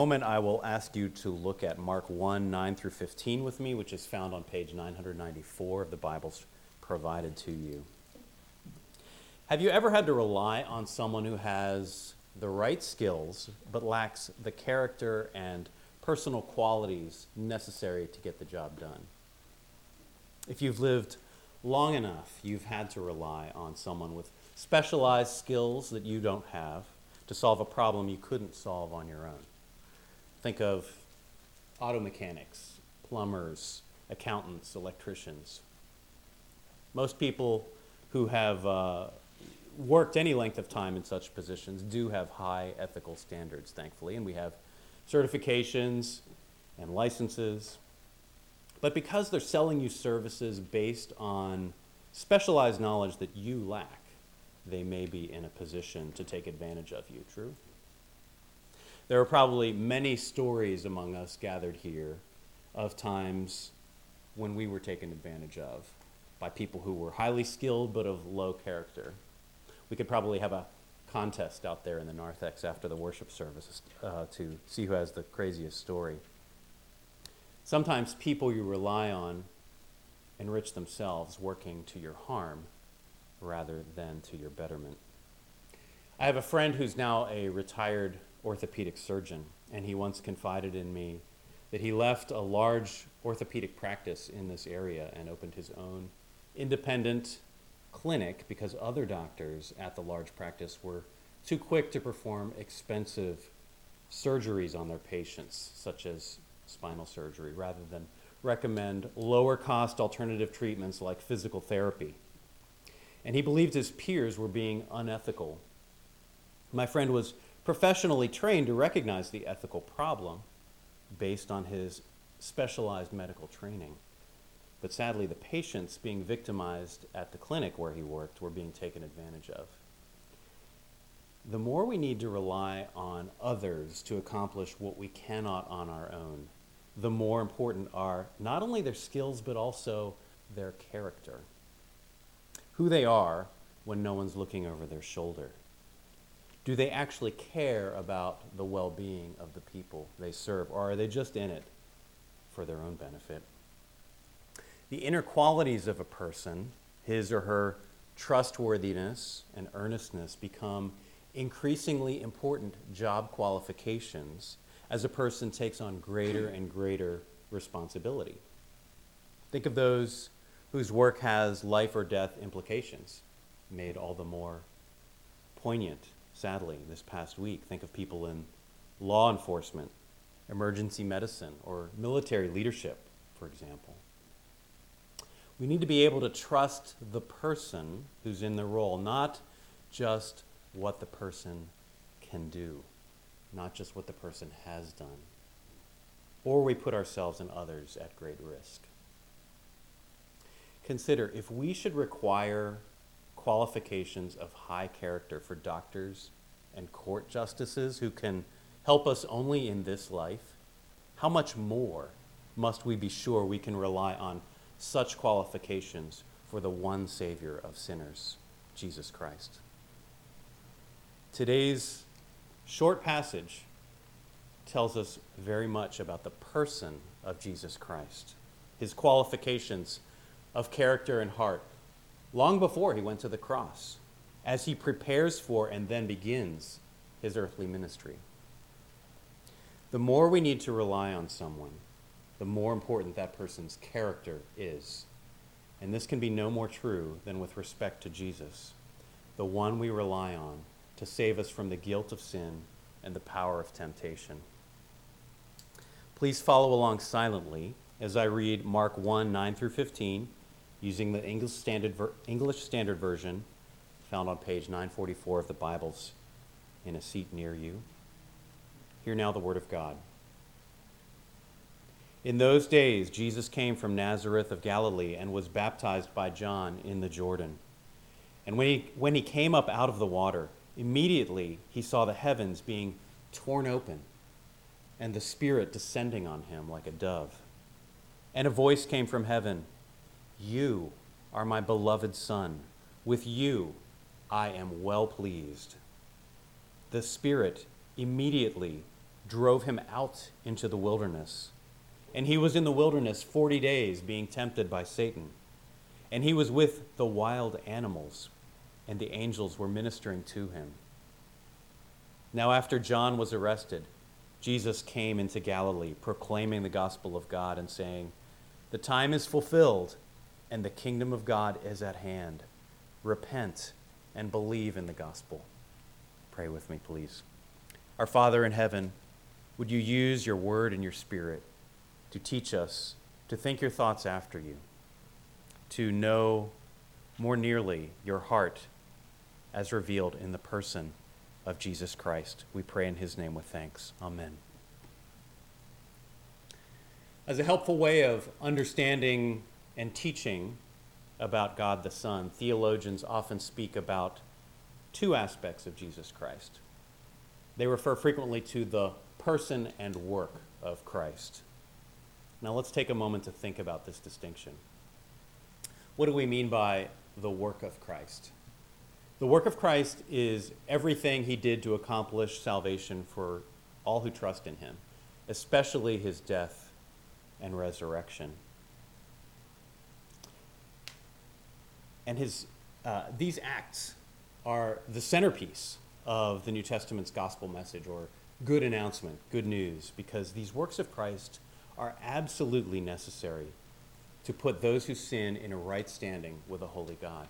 moment, I will ask you to look at Mark 1 9 through 15 with me, which is found on page 994 of the Bibles provided to you. Have you ever had to rely on someone who has the right skills but lacks the character and personal qualities necessary to get the job done? If you've lived long enough, you've had to rely on someone with specialized skills that you don't have to solve a problem you couldn't solve on your own. Think of auto mechanics, plumbers, accountants, electricians. Most people who have uh, worked any length of time in such positions do have high ethical standards, thankfully, and we have certifications and licenses. But because they're selling you services based on specialized knowledge that you lack, they may be in a position to take advantage of you. True? There are probably many stories among us gathered here of times when we were taken advantage of by people who were highly skilled but of low character. We could probably have a contest out there in the narthex after the worship service uh, to see who has the craziest story. Sometimes people you rely on enrich themselves working to your harm rather than to your betterment. I have a friend who's now a retired orthopedic surgeon, and he once confided in me that he left a large orthopedic practice in this area and opened his own independent clinic because other doctors at the large practice were too quick to perform expensive surgeries on their patients, such as spinal surgery, rather than recommend lower cost alternative treatments like physical therapy. And he believed his peers were being unethical. My friend was professionally trained to recognize the ethical problem based on his specialized medical training. But sadly, the patients being victimized at the clinic where he worked were being taken advantage of. The more we need to rely on others to accomplish what we cannot on our own, the more important are not only their skills, but also their character. Who they are when no one's looking over their shoulder do they actually care about the well being of the people they serve, or are they just in it for their own benefit? The inner qualities of a person, his or her trustworthiness and earnestness, become increasingly important job qualifications as a person takes on greater and greater responsibility. Think of those whose work has life or death implications, made all the more poignant sadly, this past week. Think of people in law enforcement, emergency medicine, or military leadership, for example. We need to be able to trust the person who's in the role, not just what the person can do, not just what the person has done. Or we put ourselves and others at great risk. Consider if we should require qualifications of high character for doctors and court justices who can help us only in this life, how much more must we be sure we can rely on such qualifications for the one Savior of sinners, Jesus Christ? Today's short passage tells us very much about the person of Jesus Christ, his qualifications of character and heart, long before he went to the cross, as he prepares for and then begins his earthly ministry. The more we need to rely on someone, the more important that person's character is. And this can be no more true than with respect to Jesus, the one we rely on to save us from the guilt of sin and the power of temptation. Please follow along silently as I read Mark 1 9 through 15 using the English Standard, Ver- English Standard Version found on page 944 of the Bibles in a seat near you. Hear now the Word of God. In those days, Jesus came from Nazareth of Galilee and was baptized by John in the Jordan. And when he, when he came up out of the water, immediately he saw the heavens being torn open and the Spirit descending on him like a dove. And a voice came from heaven You are my beloved Son. With you I am well pleased. The Spirit immediately drove him out into the wilderness. And he was in the wilderness 40 days being tempted by Satan. And he was with the wild animals, and the angels were ministering to him. Now, after John was arrested, Jesus came into Galilee, proclaiming the gospel of God and saying, The time is fulfilled, and the kingdom of God is at hand. Repent and believe in the gospel. Pray with me, please. Our Father in heaven, would you use your word and your spirit to teach us to think your thoughts after you, to know more nearly your heart as revealed in the person of Jesus Christ. We pray in his name with thanks. Amen. As a helpful way of understanding and teaching about God the Son, theologians often speak about two aspects of Jesus Christ. They refer frequently to the person and work of Christ. Now let's take a moment to think about this distinction. What do we mean by the work of Christ? The work of Christ is everything he did to accomplish salvation for all who trust in him, especially his death and resurrection. And his, uh, these acts are the centerpiece of the New Testament's gospel message or good announcement, good news, because these works of Christ are absolutely necessary to put those who sin in a right standing with a holy God.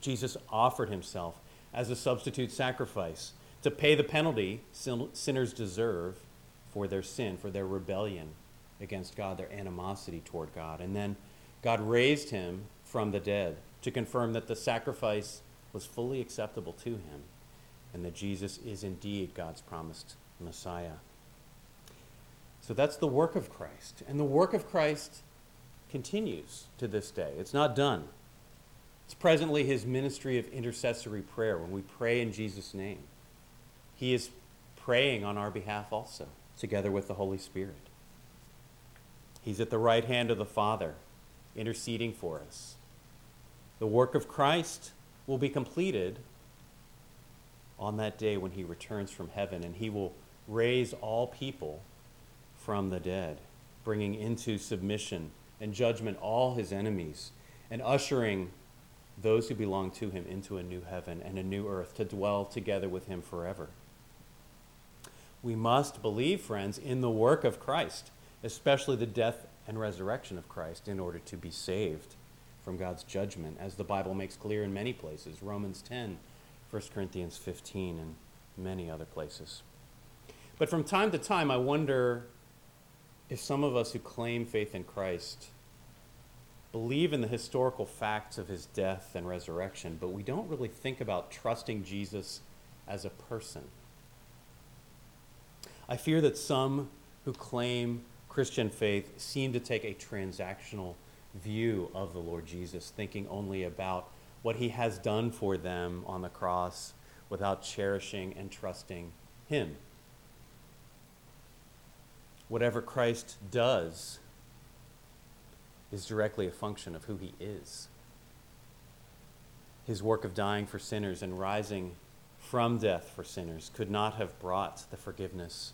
Jesus offered himself as a substitute sacrifice to pay the penalty sinners deserve for their sin, for their rebellion against God, their animosity toward God. And then God raised him from the dead to confirm that the sacrifice was fully acceptable to him and that Jesus is indeed God's promised Messiah. So that's the work of Christ. And the work of Christ continues to this day. It's not done. It's presently his ministry of intercessory prayer when we pray in Jesus' name. He is praying on our behalf also, together with the Holy Spirit. He's at the right hand of the Father, interceding for us. The work of Christ will be completed on that day when he returns from heaven, and he will raise all people from the dead, bringing into submission and judgment all his enemies, and ushering those who belong to him into a new heaven and a new earth to dwell together with him forever. We must believe, friends, in the work of Christ, especially the death and resurrection of Christ, in order to be saved from God's judgment, as the Bible makes clear in many places Romans 10, 1 Corinthians 15, and many other places. But from time to time, I wonder if some of us who claim faith in Christ believe in the historical facts of his death and resurrection, but we don't really think about trusting Jesus as a person. I fear that some who claim Christian faith seem to take a transactional view of the Lord Jesus, thinking only about what he has done for them on the cross without cherishing and trusting him. Whatever Christ does is directly a function of who he is. His work of dying for sinners and rising from death for sinners could not have brought the forgiveness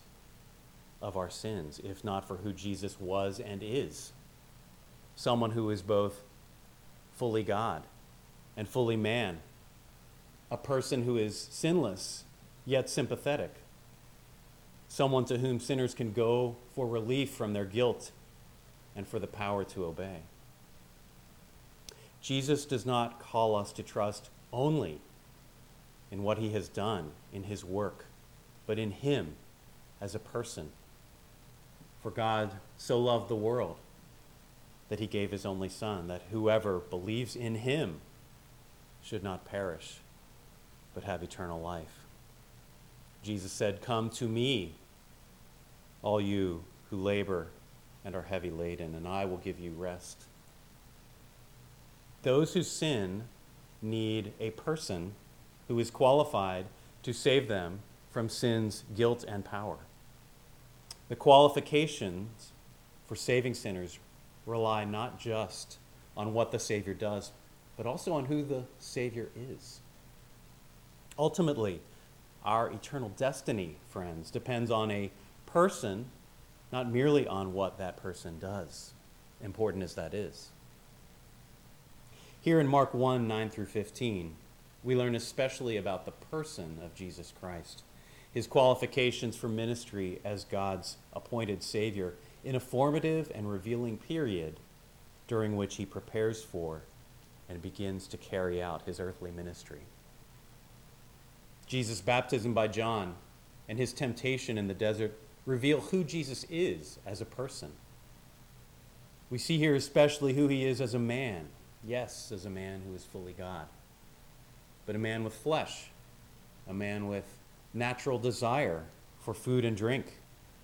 of our sins if not for who Jesus was and is someone who is both fully God and fully man, a person who is sinless yet sympathetic, someone to whom sinners can go for relief from their guilt and for the power to obey. Jesus does not call us to trust only in what he has done in his work, but in him as a person. For God so loved the world that he gave his only Son, that whoever believes in him should not perish, but have eternal life. Jesus said, Come to me, all you who labor and are heavy laden, and I will give you rest. Those who sin need a person who is qualified to save them from sin's guilt and power. The qualifications for saving sinners rely not just on what the Savior does, but also on who the Savior is. Ultimately, Our eternal destiny, friends, depends on a person, not merely on what that person does, important as that is. Here in Mark 1 9 through 15, we learn especially about the person of Jesus Christ, his qualifications for ministry as God's appointed Savior in a formative and revealing period during which he prepares for and begins to carry out his earthly ministry. Jesus' baptism by John and his temptation in the desert reveal who Jesus is as a person. We see here especially who he is as a man. Yes, as a man who is fully God, but a man with flesh, a man with natural desire for food and drink,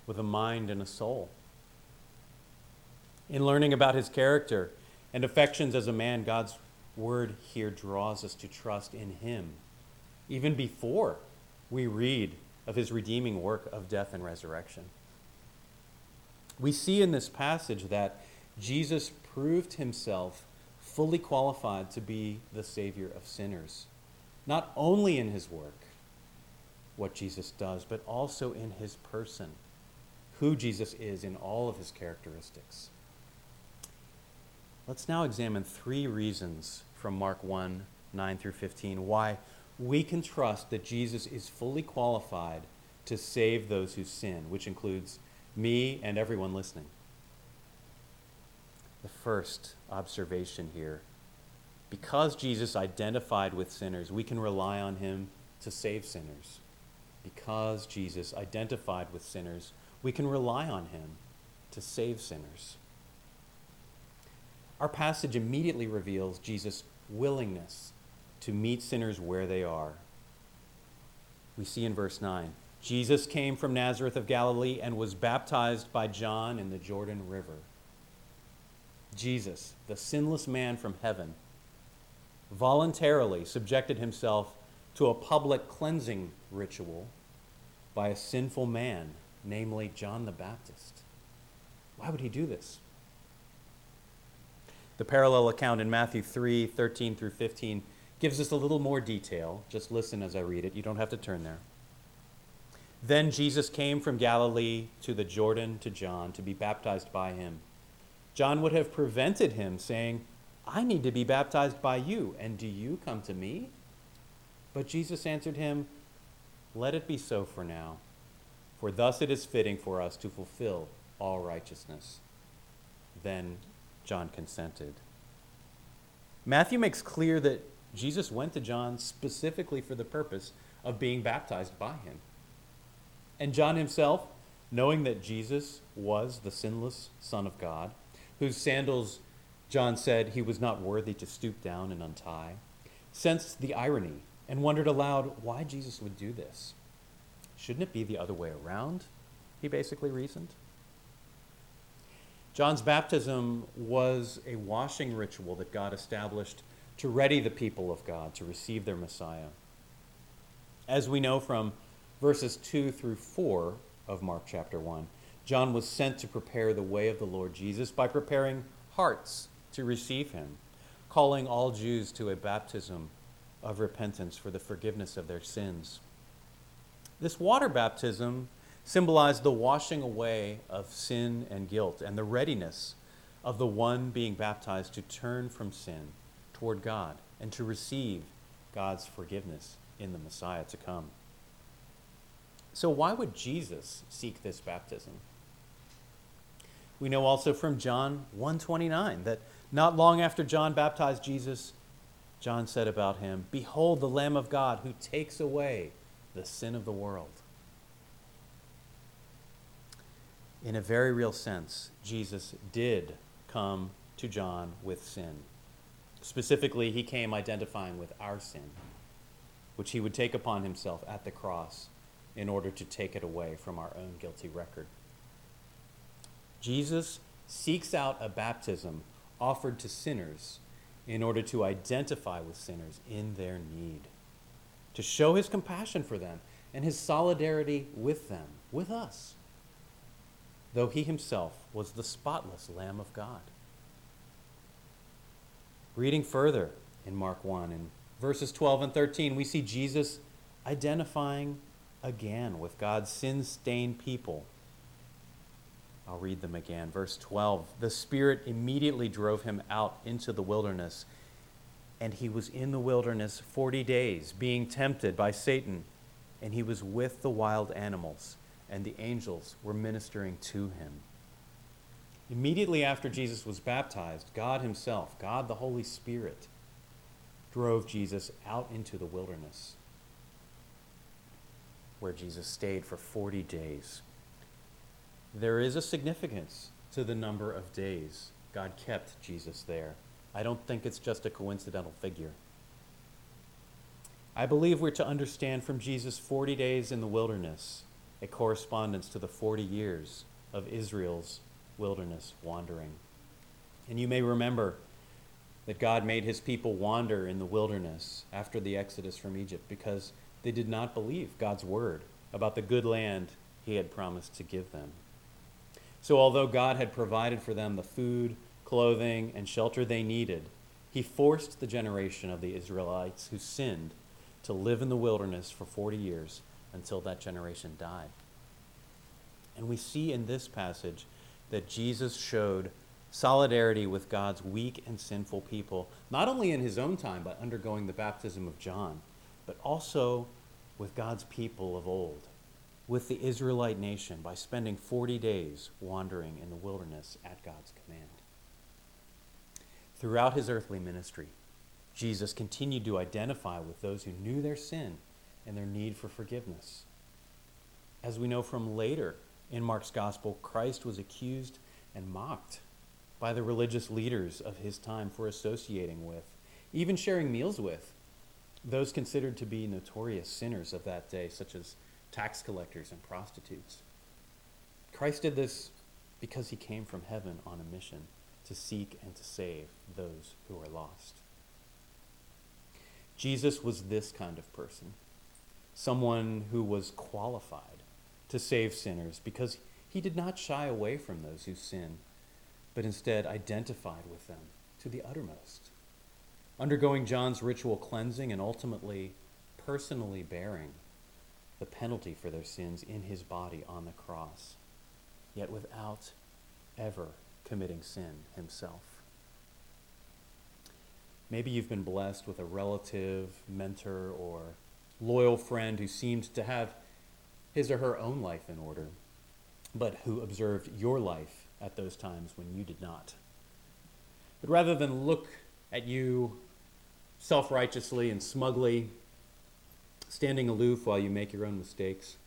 with a mind and a soul. In learning about his character and affections as a man, God's word here draws us to trust in him, even before we read of his redeeming work of death and resurrection. We see in this passage that Jesus proved himself fully qualified to be the Savior of sinners, not only in his work, what Jesus does, but also in his person, who Jesus is in all of his characteristics. Let's now examine three reasons from Mark 1 9 through 15 why we can trust that Jesus is fully qualified to save those who sin, which includes me and everyone listening. The first observation here because Jesus identified with sinners, we can rely on him to save sinners. Because Jesus identified with sinners, we can rely on him to save sinners. Our passage immediately reveals Jesus' willingness to meet sinners where they are. We see in verse 9 Jesus came from Nazareth of Galilee and was baptized by John in the Jordan River. Jesus, the sinless man from heaven, voluntarily subjected himself to a public cleansing ritual by a sinful man, namely John the Baptist. Why would he do this? The parallel account in Matthew 3 13 through 15 gives us a little more detail. Just listen as I read it. You don't have to turn there. Then Jesus came from Galilee to the Jordan to John to be baptized by him. John would have prevented him, saying, I need to be baptized by you, and do you come to me? But Jesus answered him, Let it be so for now, for thus it is fitting for us to fulfill all righteousness. Then John consented. Matthew makes clear that Jesus went to John specifically for the purpose of being baptized by him. And John himself, knowing that Jesus was the sinless Son of God, whose sandals John said he was not worthy to stoop down and untie, sensed the irony and wondered aloud why Jesus would do this. Shouldn't it be the other way around? He basically reasoned. John's baptism was a washing ritual that God established to ready the people of God to receive their Messiah. As we know from verses 2 through 4 of Mark chapter 1, John was sent to prepare the way of the Lord Jesus by preparing hearts to receive him, calling all Jews to a baptism of repentance for the forgiveness of their sins. This water baptism symbolized the washing away of sin and guilt and the readiness of the one being baptized to turn from sin toward God and to receive God's forgiveness in the Messiah to come. So, why would Jesus seek this baptism? We know also from John 129 that not long after John baptized Jesus, John said about him, Behold the Lamb of God who takes away the sin of the world. in a very real sense, Jesus did come to John with sin. Specifically, he came identifying with our sin, which he would take upon himself at the cross in order to take it away from our own guilty record. Jesus seeks out a baptism offered to sinners in order to identify with sinners in their need, to show his compassion for them and his solidarity with them, with us though he himself was the spotless Lamb of God. Reading further in Mark 1, in verses 12 and 13, we see Jesus identifying again with God's sin stained people. I'll read them again. Verse 12 The Spirit immediately drove him out into the wilderness, and he was in the wilderness 40 days, being tempted by Satan, and he was with the wild animals, and the angels were ministering to him. Immediately after Jesus was baptized, God Himself, God the Holy Spirit, drove Jesus out into the wilderness where Jesus stayed for 40 days. There is a significance to the number of days God kept Jesus there. I don't think it's just a coincidental figure. I believe we're to understand from Jesus' 40 days in the wilderness a correspondence to the 40 years of Israel's wilderness wandering. And you may remember that God made his people wander in the wilderness after the exodus from Egypt because they did not believe God's word about the good land he had promised to give them. So, although God had provided for them the food, clothing, and shelter they needed, he forced the generation of the Israelites who sinned to live in the wilderness for 40 years until that generation died. And we see in this passage that Jesus showed solidarity with God's weak and sinful people, not only in his own time, but undergoing the baptism of John, but also with God's people of old, with the Israelite nation, by spending 40 days wandering in the wilderness at God's command. Throughout his earthly ministry, Jesus continued to identify with those who knew their sin and their need for forgiveness. As we know from later in Mark's gospel, Christ was accused and mocked by the religious leaders of his time for associating with, even sharing meals with, those considered to be notorious sinners of that day, such as tax collectors and prostitutes. Christ did this because he came from heaven on a mission to seek and to save those who are lost. Jesus was this kind of person, someone who was qualified to save sinners because he did not shy away from those who sin, but instead identified with them to the uttermost, undergoing John's ritual cleansing and ultimately personally bearing the penalty for their sins in his body on the cross, yet without ever committing sin himself. Maybe you've been blessed with a relative, mentor, or loyal friend who seemed to have his or her own life in order, but who observed your life at those times when you did not. But rather than look at you self righteously and smugly, standing aloof while you make your own mistakes,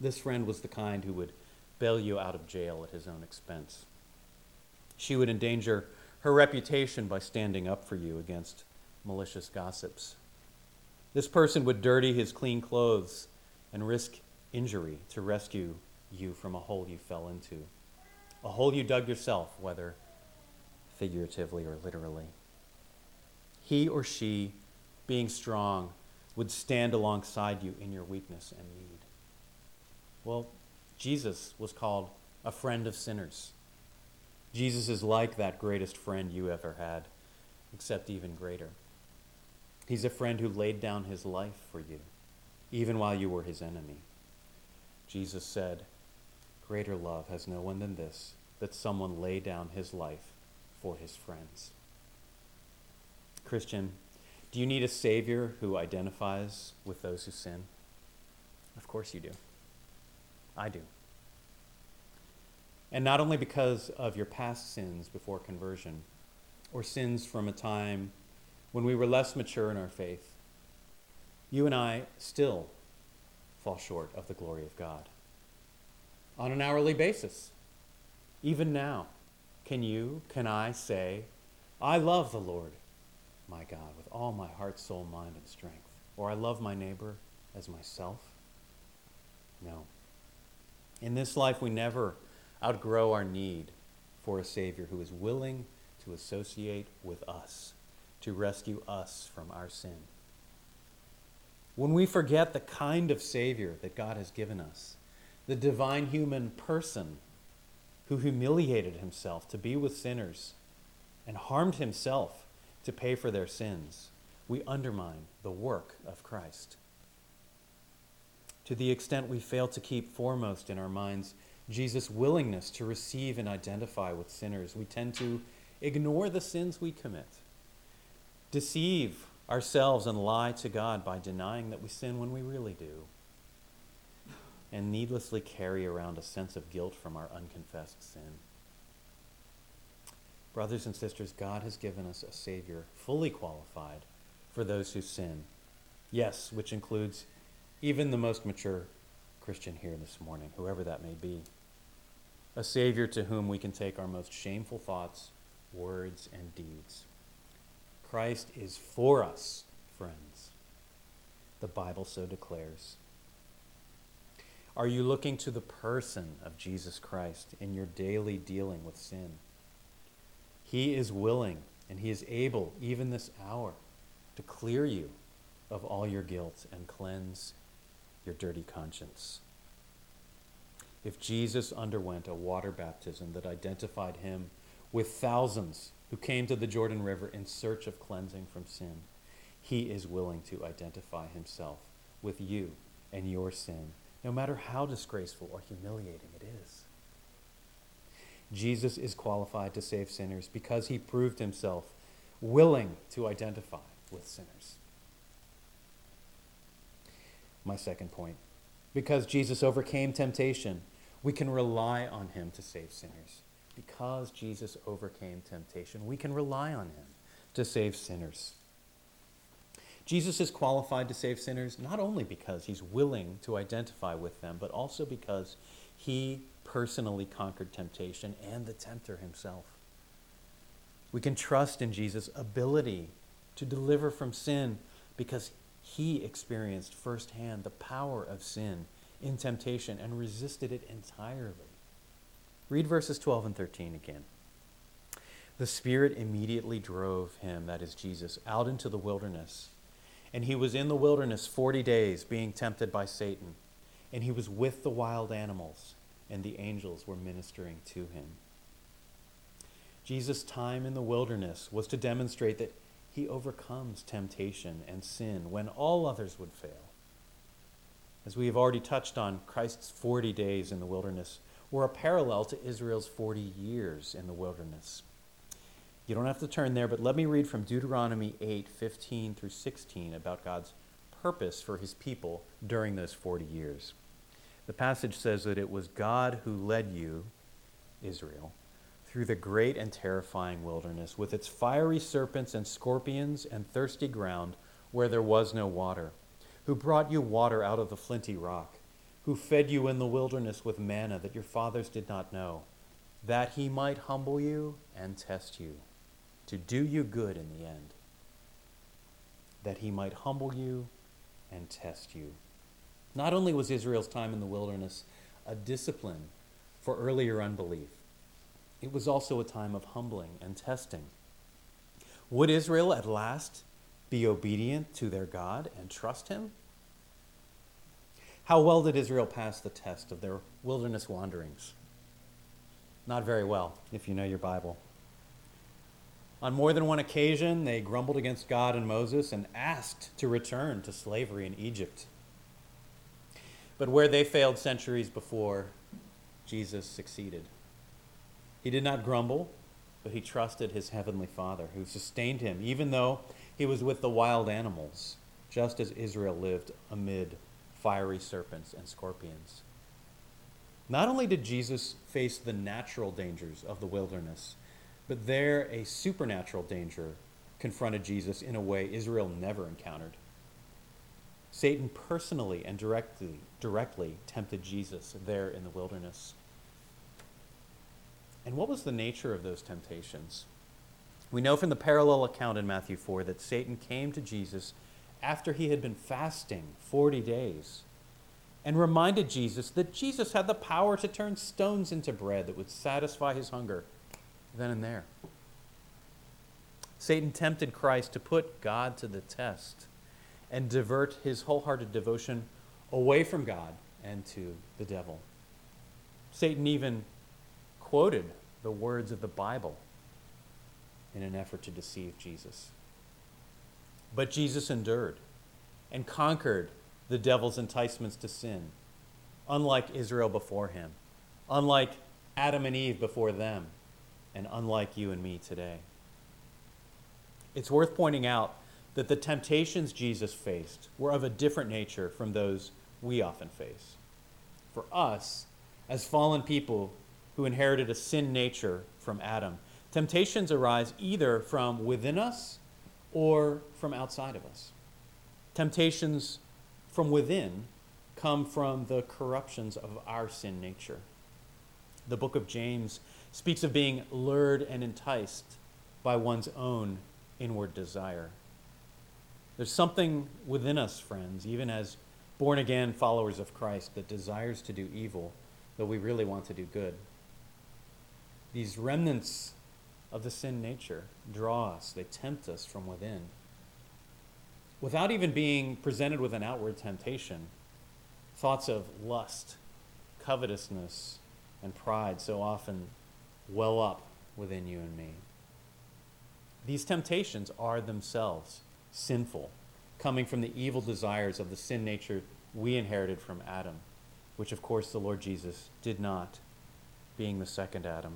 this friend was the kind who would bail you out of jail at his own expense. She would endanger her reputation by standing up for you against malicious gossips. This person would dirty his clean clothes and risk injury to rescue you from a hole you fell into, a hole you dug yourself, whether figuratively or literally. He or she, being strong, would stand alongside you in your weakness and need. Well, Jesus was called a friend of sinners. Jesus is like that greatest friend you ever had, except even greater. He's a friend who laid down his life for you, even while you were his enemy. Jesus said, Greater love has no one than this, that someone lay down his life for his friends. Christian, do you need a Savior who identifies with those who sin? Of course you do. I do. And not only because of your past sins before conversion, or sins from a time when we were less mature in our faith, you and I still fall short of the glory of God on an hourly basis. Even now, can you, can I say, I love the Lord my God with all my heart, soul, mind, and strength? Or I love my neighbor as myself? No. In this life, we never outgrow our need for a Savior who is willing to associate with us, to rescue us from our sin when we forget the kind of Savior that God has given us, the divine human person who humiliated himself to be with sinners and harmed himself to pay for their sins, we undermine the work of Christ. to the extent we fail to keep foremost in our minds Jesus' willingness to receive and identify with sinners, we tend to ignore the sins we commit, deceive ourselves, and lie to God by denying that we sin when we really do, and needlessly carry around a sense of guilt from our unconfessed sin. Brothers and sisters, God has given us a Savior fully qualified for those who sin. Yes, which includes even the most mature Christian here this morning, whoever that may be. A Savior to whom we can take our most shameful thoughts, words, and deeds. Christ is for us, friends. The Bible so declares. Are you looking to the person of Jesus Christ in your daily dealing with sin? He is willing and he is able, even this hour, to clear you of all your guilt and cleanse your dirty conscience. If Jesus underwent a water baptism that identified him with thousands who came to the Jordan River in search of cleansing from sin, he is willing to identify himself with you and your sin, no matter how disgraceful or humiliating it is. Jesus is qualified to save sinners because he proved himself willing to identify with sinners my second point. Because Jesus overcame temptation, we can rely on him to save sinners. Because Jesus overcame temptation, we can rely on him to save sinners. Jesus is qualified to save sinners not only because he's willing to identify with them, but also because he personally conquered temptation and the tempter himself. We can trust in Jesus' ability to deliver from sin because he experienced firsthand the power of sin in temptation and resisted it entirely. Read verses 12 and 13 again. The Spirit immediately drove him, that is Jesus, out into the wilderness. And he was in the wilderness 40 days, being tempted by Satan. And he was with the wild animals, and the angels were ministering to him. Jesus' time in the wilderness was to demonstrate that he overcomes temptation and sin when all others would fail. As we have already touched on, Christ's 40 days in the wilderness were a parallel to Israel's 40 years in the wilderness. You don't have to turn there, but let me read from Deuteronomy 8 15 through 16 about God's purpose for his people during those 40 years. The passage says that it was God who led you, Israel, through the great and terrifying wilderness, with its fiery serpents and scorpions and thirsty ground where there was no water, who brought you water out of the flinty rock, who fed you in the wilderness with manna that your fathers did not know, that he might humble you and test you, to do you good in the end, that he might humble you and test you. Not only was Israel's time in the wilderness a discipline for earlier unbelief, it was also a time of humbling and testing. Would Israel at last be obedient to their God and trust him? How well did Israel pass the test of their wilderness wanderings? Not very well, if you know your Bible. On more than one occasion, they grumbled against God and Moses and asked to return to slavery in Egypt. But where they failed centuries before, Jesus succeeded. He did not grumble, but he trusted his heavenly Father, who sustained him, even though he was with the wild animals, just as Israel lived amid fiery serpents and scorpions. Not only did Jesus face the natural dangers of the wilderness, but there a supernatural danger confronted Jesus in a way Israel never encountered. Satan personally and directly, directly tempted Jesus there in the wilderness. And what was the nature of those temptations? We know from the parallel account in Matthew 4 that Satan came to Jesus after he had been fasting 40 days and reminded Jesus that Jesus had the power to turn stones into bread that would satisfy his hunger then and there. Satan tempted Christ to put God to the test and divert his wholehearted devotion away from God and to the devil. Satan even quoted the words of the Bible in an effort to deceive Jesus. But Jesus endured and conquered the devil's enticements to sin, unlike Israel before him, unlike Adam and Eve before them, and unlike you and me today. It's worth pointing out that the temptations Jesus faced were of a different nature from those we often face. For us, as fallen people who inherited a sin nature from Adam, temptations arise either from within us or from outside of us. Temptations from within come from the corruptions of our sin nature. The book of James speaks of being lured and enticed by one's own inward desire. There's something within us, friends, even as born again followers of Christ, that desires to do evil, though we really want to do good. These remnants of the sin nature draw us, they tempt us from within. Without even being presented with an outward temptation, thoughts of lust, covetousness, and pride so often well up within you and me. These temptations are themselves sinful, coming from the evil desires of the sin nature we inherited from Adam, which of course the Lord Jesus did not, being the second Adam.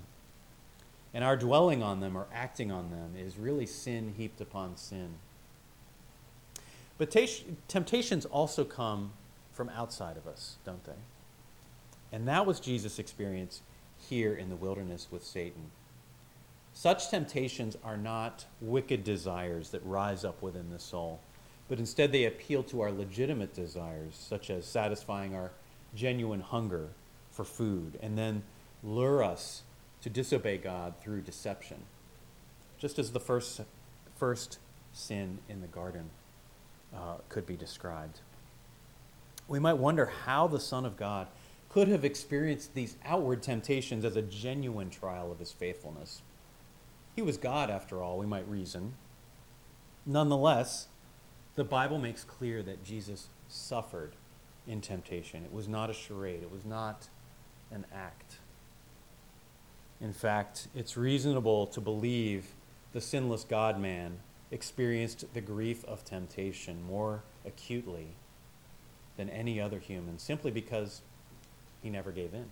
And our dwelling on them or acting on them is really sin heaped upon sin. But temptations also come from outside of us, don't they? And that was Jesus' experience here in the wilderness with Satan. Such temptations are not wicked desires that rise up within the soul, but instead they appeal to our legitimate desires, such as satisfying our genuine hunger for food, and then lure us to disobey God through deception, just as the first, first sin in the garden uh, could be described. We might wonder how the Son of God could have experienced these outward temptations as a genuine trial of his faithfulness. He was God, after all, we might reason. Nonetheless, the Bible makes clear that Jesus suffered in temptation. It was not a charade, it was not an act. In fact, it's reasonable to believe the sinless God man experienced the grief of temptation more acutely than any other human simply because he never gave in.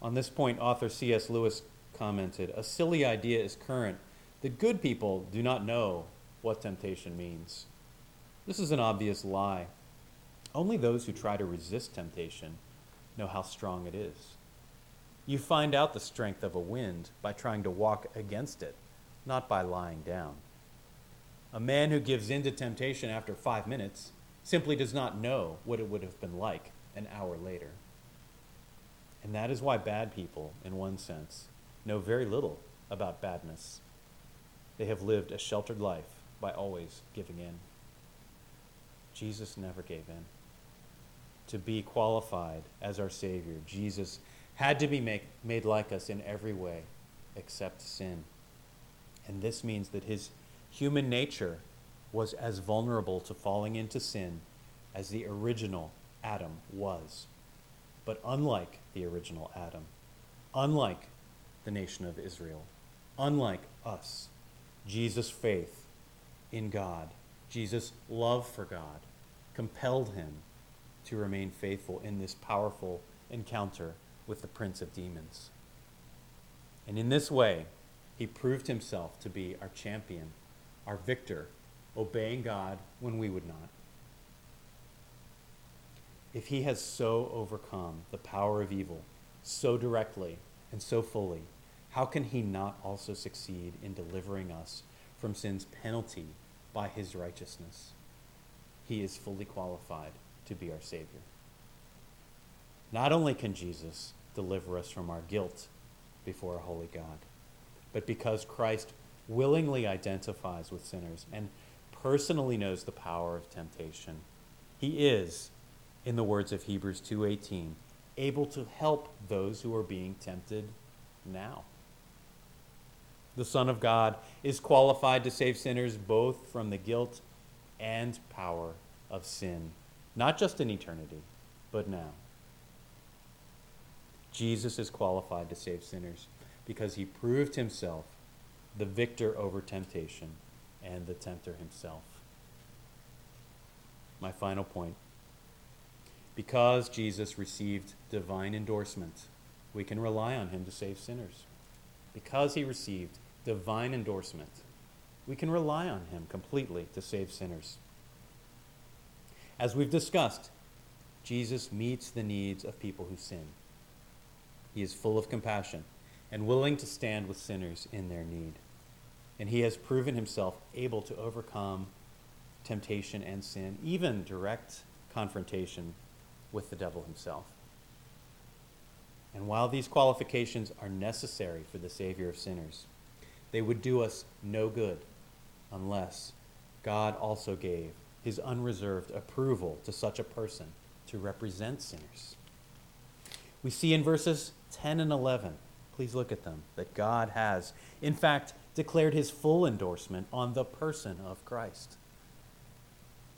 On this point, author C.S. Lewis commented A silly idea is current that good people do not know what temptation means. This is an obvious lie. Only those who try to resist temptation know how strong it is. You find out the strength of a wind by trying to walk against it, not by lying down. A man who gives in to temptation after five minutes simply does not know what it would have been like an hour later. And that is why bad people, in one sense, know very little about badness. They have lived a sheltered life by always giving in. Jesus never gave in. To be qualified as our Savior, Jesus had to be make, made like us in every way except sin. And this means that his human nature was as vulnerable to falling into sin as the original Adam was. But unlike the original Adam, unlike the nation of Israel, unlike us, Jesus' faith in God, Jesus' love for God, compelled him to remain faithful in this powerful encounter with the prince of demons. And in this way, he proved himself to be our champion, our victor, obeying God when we would not. If he has so overcome the power of evil so directly and so fully, how can he not also succeed in delivering us from sin's penalty by his righteousness? He is fully qualified to be our Savior. Not only can Jesus deliver us from our guilt before a holy God, but because Christ willingly identifies with sinners and personally knows the power of temptation, he is, in the words of Hebrews 2:18, able to help those who are being tempted now. The Son of God is qualified to save sinners both from the guilt and power of sin, not just in eternity, but now. Jesus is qualified to save sinners because he proved himself the victor over temptation and the tempter himself. my final point. Because Jesus received divine endorsement, we can rely on him to save sinners. Because he received divine endorsement, we can rely on him completely to save sinners. As we've discussed, Jesus meets the needs of people who sin. He is full of compassion and willing to stand with sinners in their need. And he has proven himself able to overcome temptation and sin, even direct confrontation with the devil himself. And while these qualifications are necessary for the Savior of sinners, they would do us no good unless God also gave his unreserved approval to such a person to represent sinners. We see in verses 10 and 11, please look at them, that God has, in fact, declared his full endorsement on the person of Christ.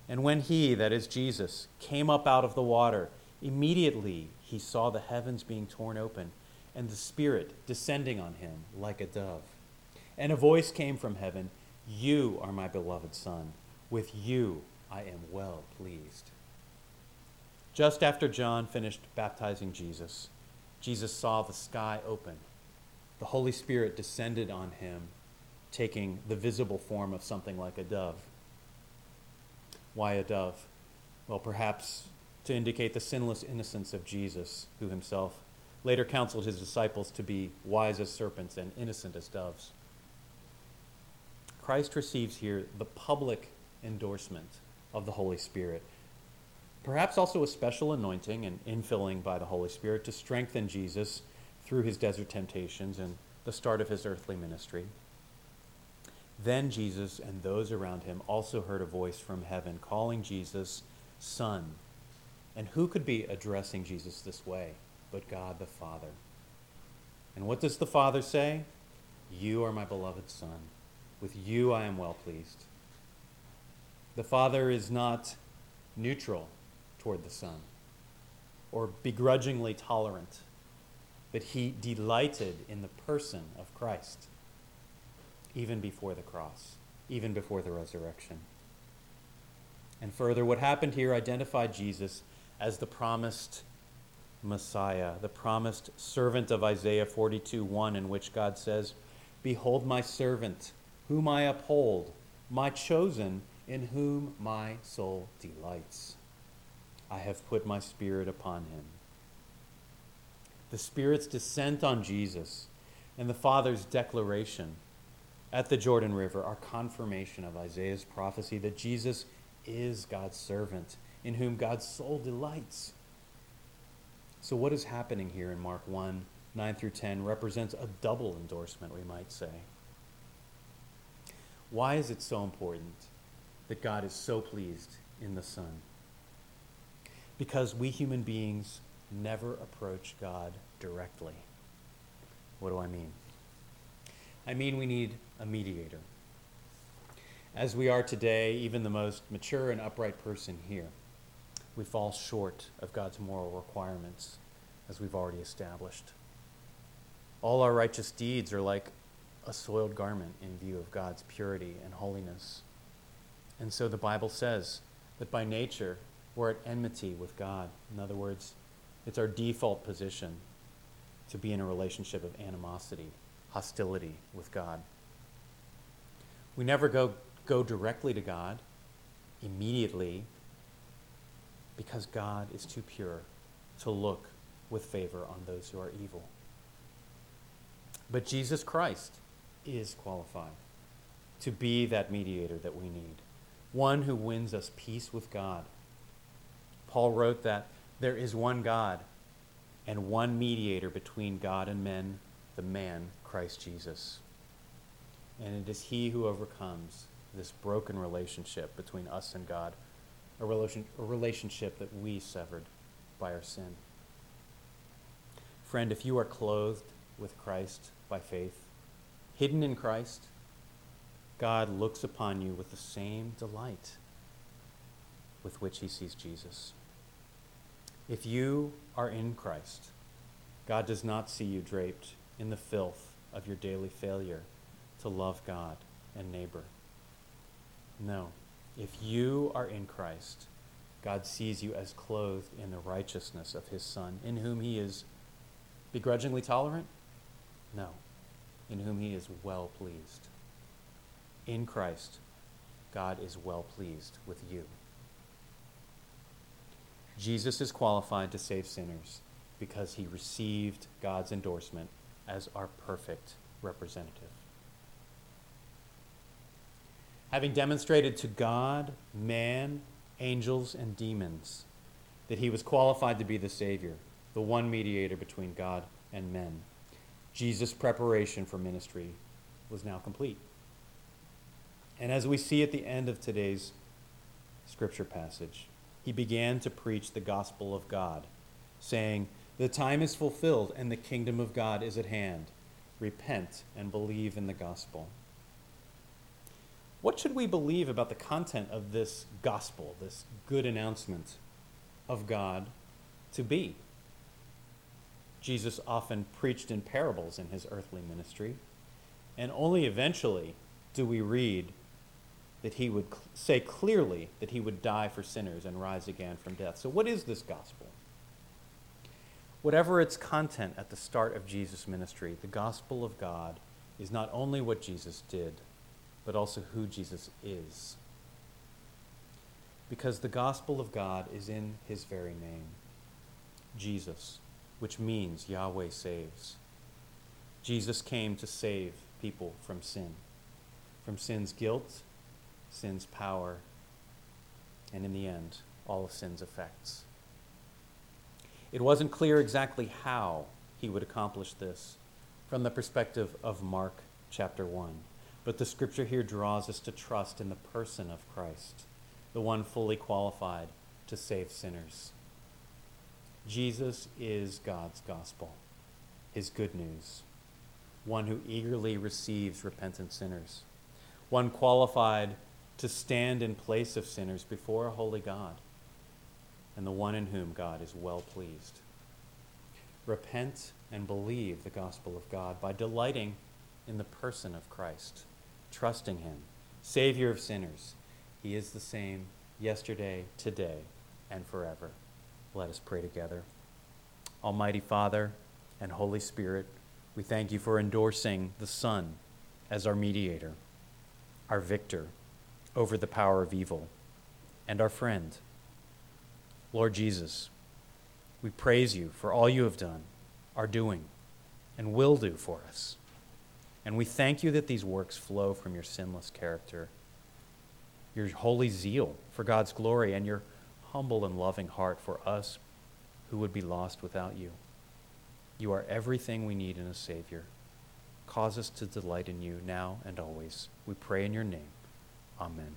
And when he, that is Jesus, came up out of the water, immediately he saw the heavens being torn open and the Spirit descending on him like a dove. And a voice came from heaven You are my beloved Son. With you I am well pleased. Just after John finished baptizing Jesus, Jesus saw the sky open. The Holy Spirit descended on him, taking the visible form of something like a dove. Why a dove? Well, perhaps to indicate the sinless innocence of Jesus, who himself later counseled his disciples to be wise as serpents and innocent as doves. Christ receives here the public endorsement of the Holy Spirit. Perhaps also a special anointing and infilling by the Holy Spirit to strengthen Jesus through his desert temptations and the start of his earthly ministry. Then Jesus and those around him also heard a voice from heaven calling Jesus Son. And who could be addressing Jesus this way but God the Father? And what does the Father say? You are my beloved Son. With you I am well pleased. The Father is not neutral toward the Son or begrudgingly tolerant, but he delighted in the person of Christ even before the cross, even before the resurrection. And further, what happened here identified Jesus as the promised Messiah, the promised servant of Isaiah 42 1, in which God says, Behold my servant, whom I uphold, my chosen, in whom my soul delights. I have put my spirit upon him. The Spirit's descent on Jesus and the Father's declaration at the Jordan River are confirmation of Isaiah's prophecy that Jesus is God's servant, in whom God's soul delights. So, what is happening here in Mark 1 9 through 10 represents a double endorsement, we might say. Why is it so important that God is so pleased in the Son? Because we human beings never approach God directly. What do I mean? I mean, we need a mediator. As we are today, even the most mature and upright person here, we fall short of God's moral requirements, as we've already established. All our righteous deeds are like a soiled garment in view of God's purity and holiness. And so the Bible says that by nature, we're at enmity with God. In other words, it's our default position to be in a relationship of animosity, hostility with God. We never go, go directly to God immediately because God is too pure to look with favor on those who are evil. But Jesus Christ is qualified to be that mediator that we need, one who wins us peace with God. Paul wrote that there is one God and one mediator between God and men, the man, Christ Jesus. And it is He who overcomes this broken relationship between us and God, a, relation, a relationship that we severed by our sin. Friend, if you are clothed with Christ by faith, hidden in Christ, God looks upon you with the same delight with which he sees Jesus. If you are in Christ, God does not see you draped in the filth of your daily failure to love God and neighbor. No. If you are in Christ, God sees you as clothed in the righteousness of his Son, in whom he is begrudgingly tolerant? No, in whom he is well pleased. In Christ, God is well pleased with you. Jesus is qualified to save sinners because he received God's endorsement as our perfect representative. Having demonstrated to God, man, angels, and demons that he was qualified to be the Savior, the one mediator between God and men, Jesus' preparation for ministry was now complete. And as we see at the end of today's scripture passage, he began to preach the gospel of God, saying, The time is fulfilled and the kingdom of God is at hand. Repent and believe in the gospel. What should we believe about the content of this gospel, this good announcement of God to be? Jesus often preached in parables in his earthly ministry, and only eventually do we read that he would cl- say clearly that he would die for sinners and rise again from death. So, what is this gospel? Whatever its content at the start of Jesus' ministry, the gospel of God is not only what Jesus did, but also who Jesus is. Because the gospel of God is in his very name Jesus, which means Yahweh saves. Jesus came to save people from sin, from sin's guilt, sin's power, and in the end, all of sin's effects. It wasn't clear exactly how he would accomplish this from the perspective of Mark chapter 1. But the scripture here draws us to trust in the person of Christ, the one fully qualified to save sinners. Jesus is God's gospel, his good news, one who eagerly receives repentant sinners, one qualified to stand in place of sinners before a holy God, and the one in whom God is well pleased. Repent and believe the gospel of God by delighting in the person of Christ trusting Him, Savior of sinners. He is the same yesterday, today, and forever. Let us pray together. Almighty Father and Holy Spirit, we thank you for endorsing the Son as our mediator, our victor over the power of evil, and our friend. Lord Jesus, we praise you for all you have done, are doing, and will do for us. And we thank you that these works flow from your sinless character, your holy zeal for God's glory, and your humble and loving heart for us who would be lost without you. You are everything we need in a Savior. Cause us to delight in you now and always. We pray in your name. Amen.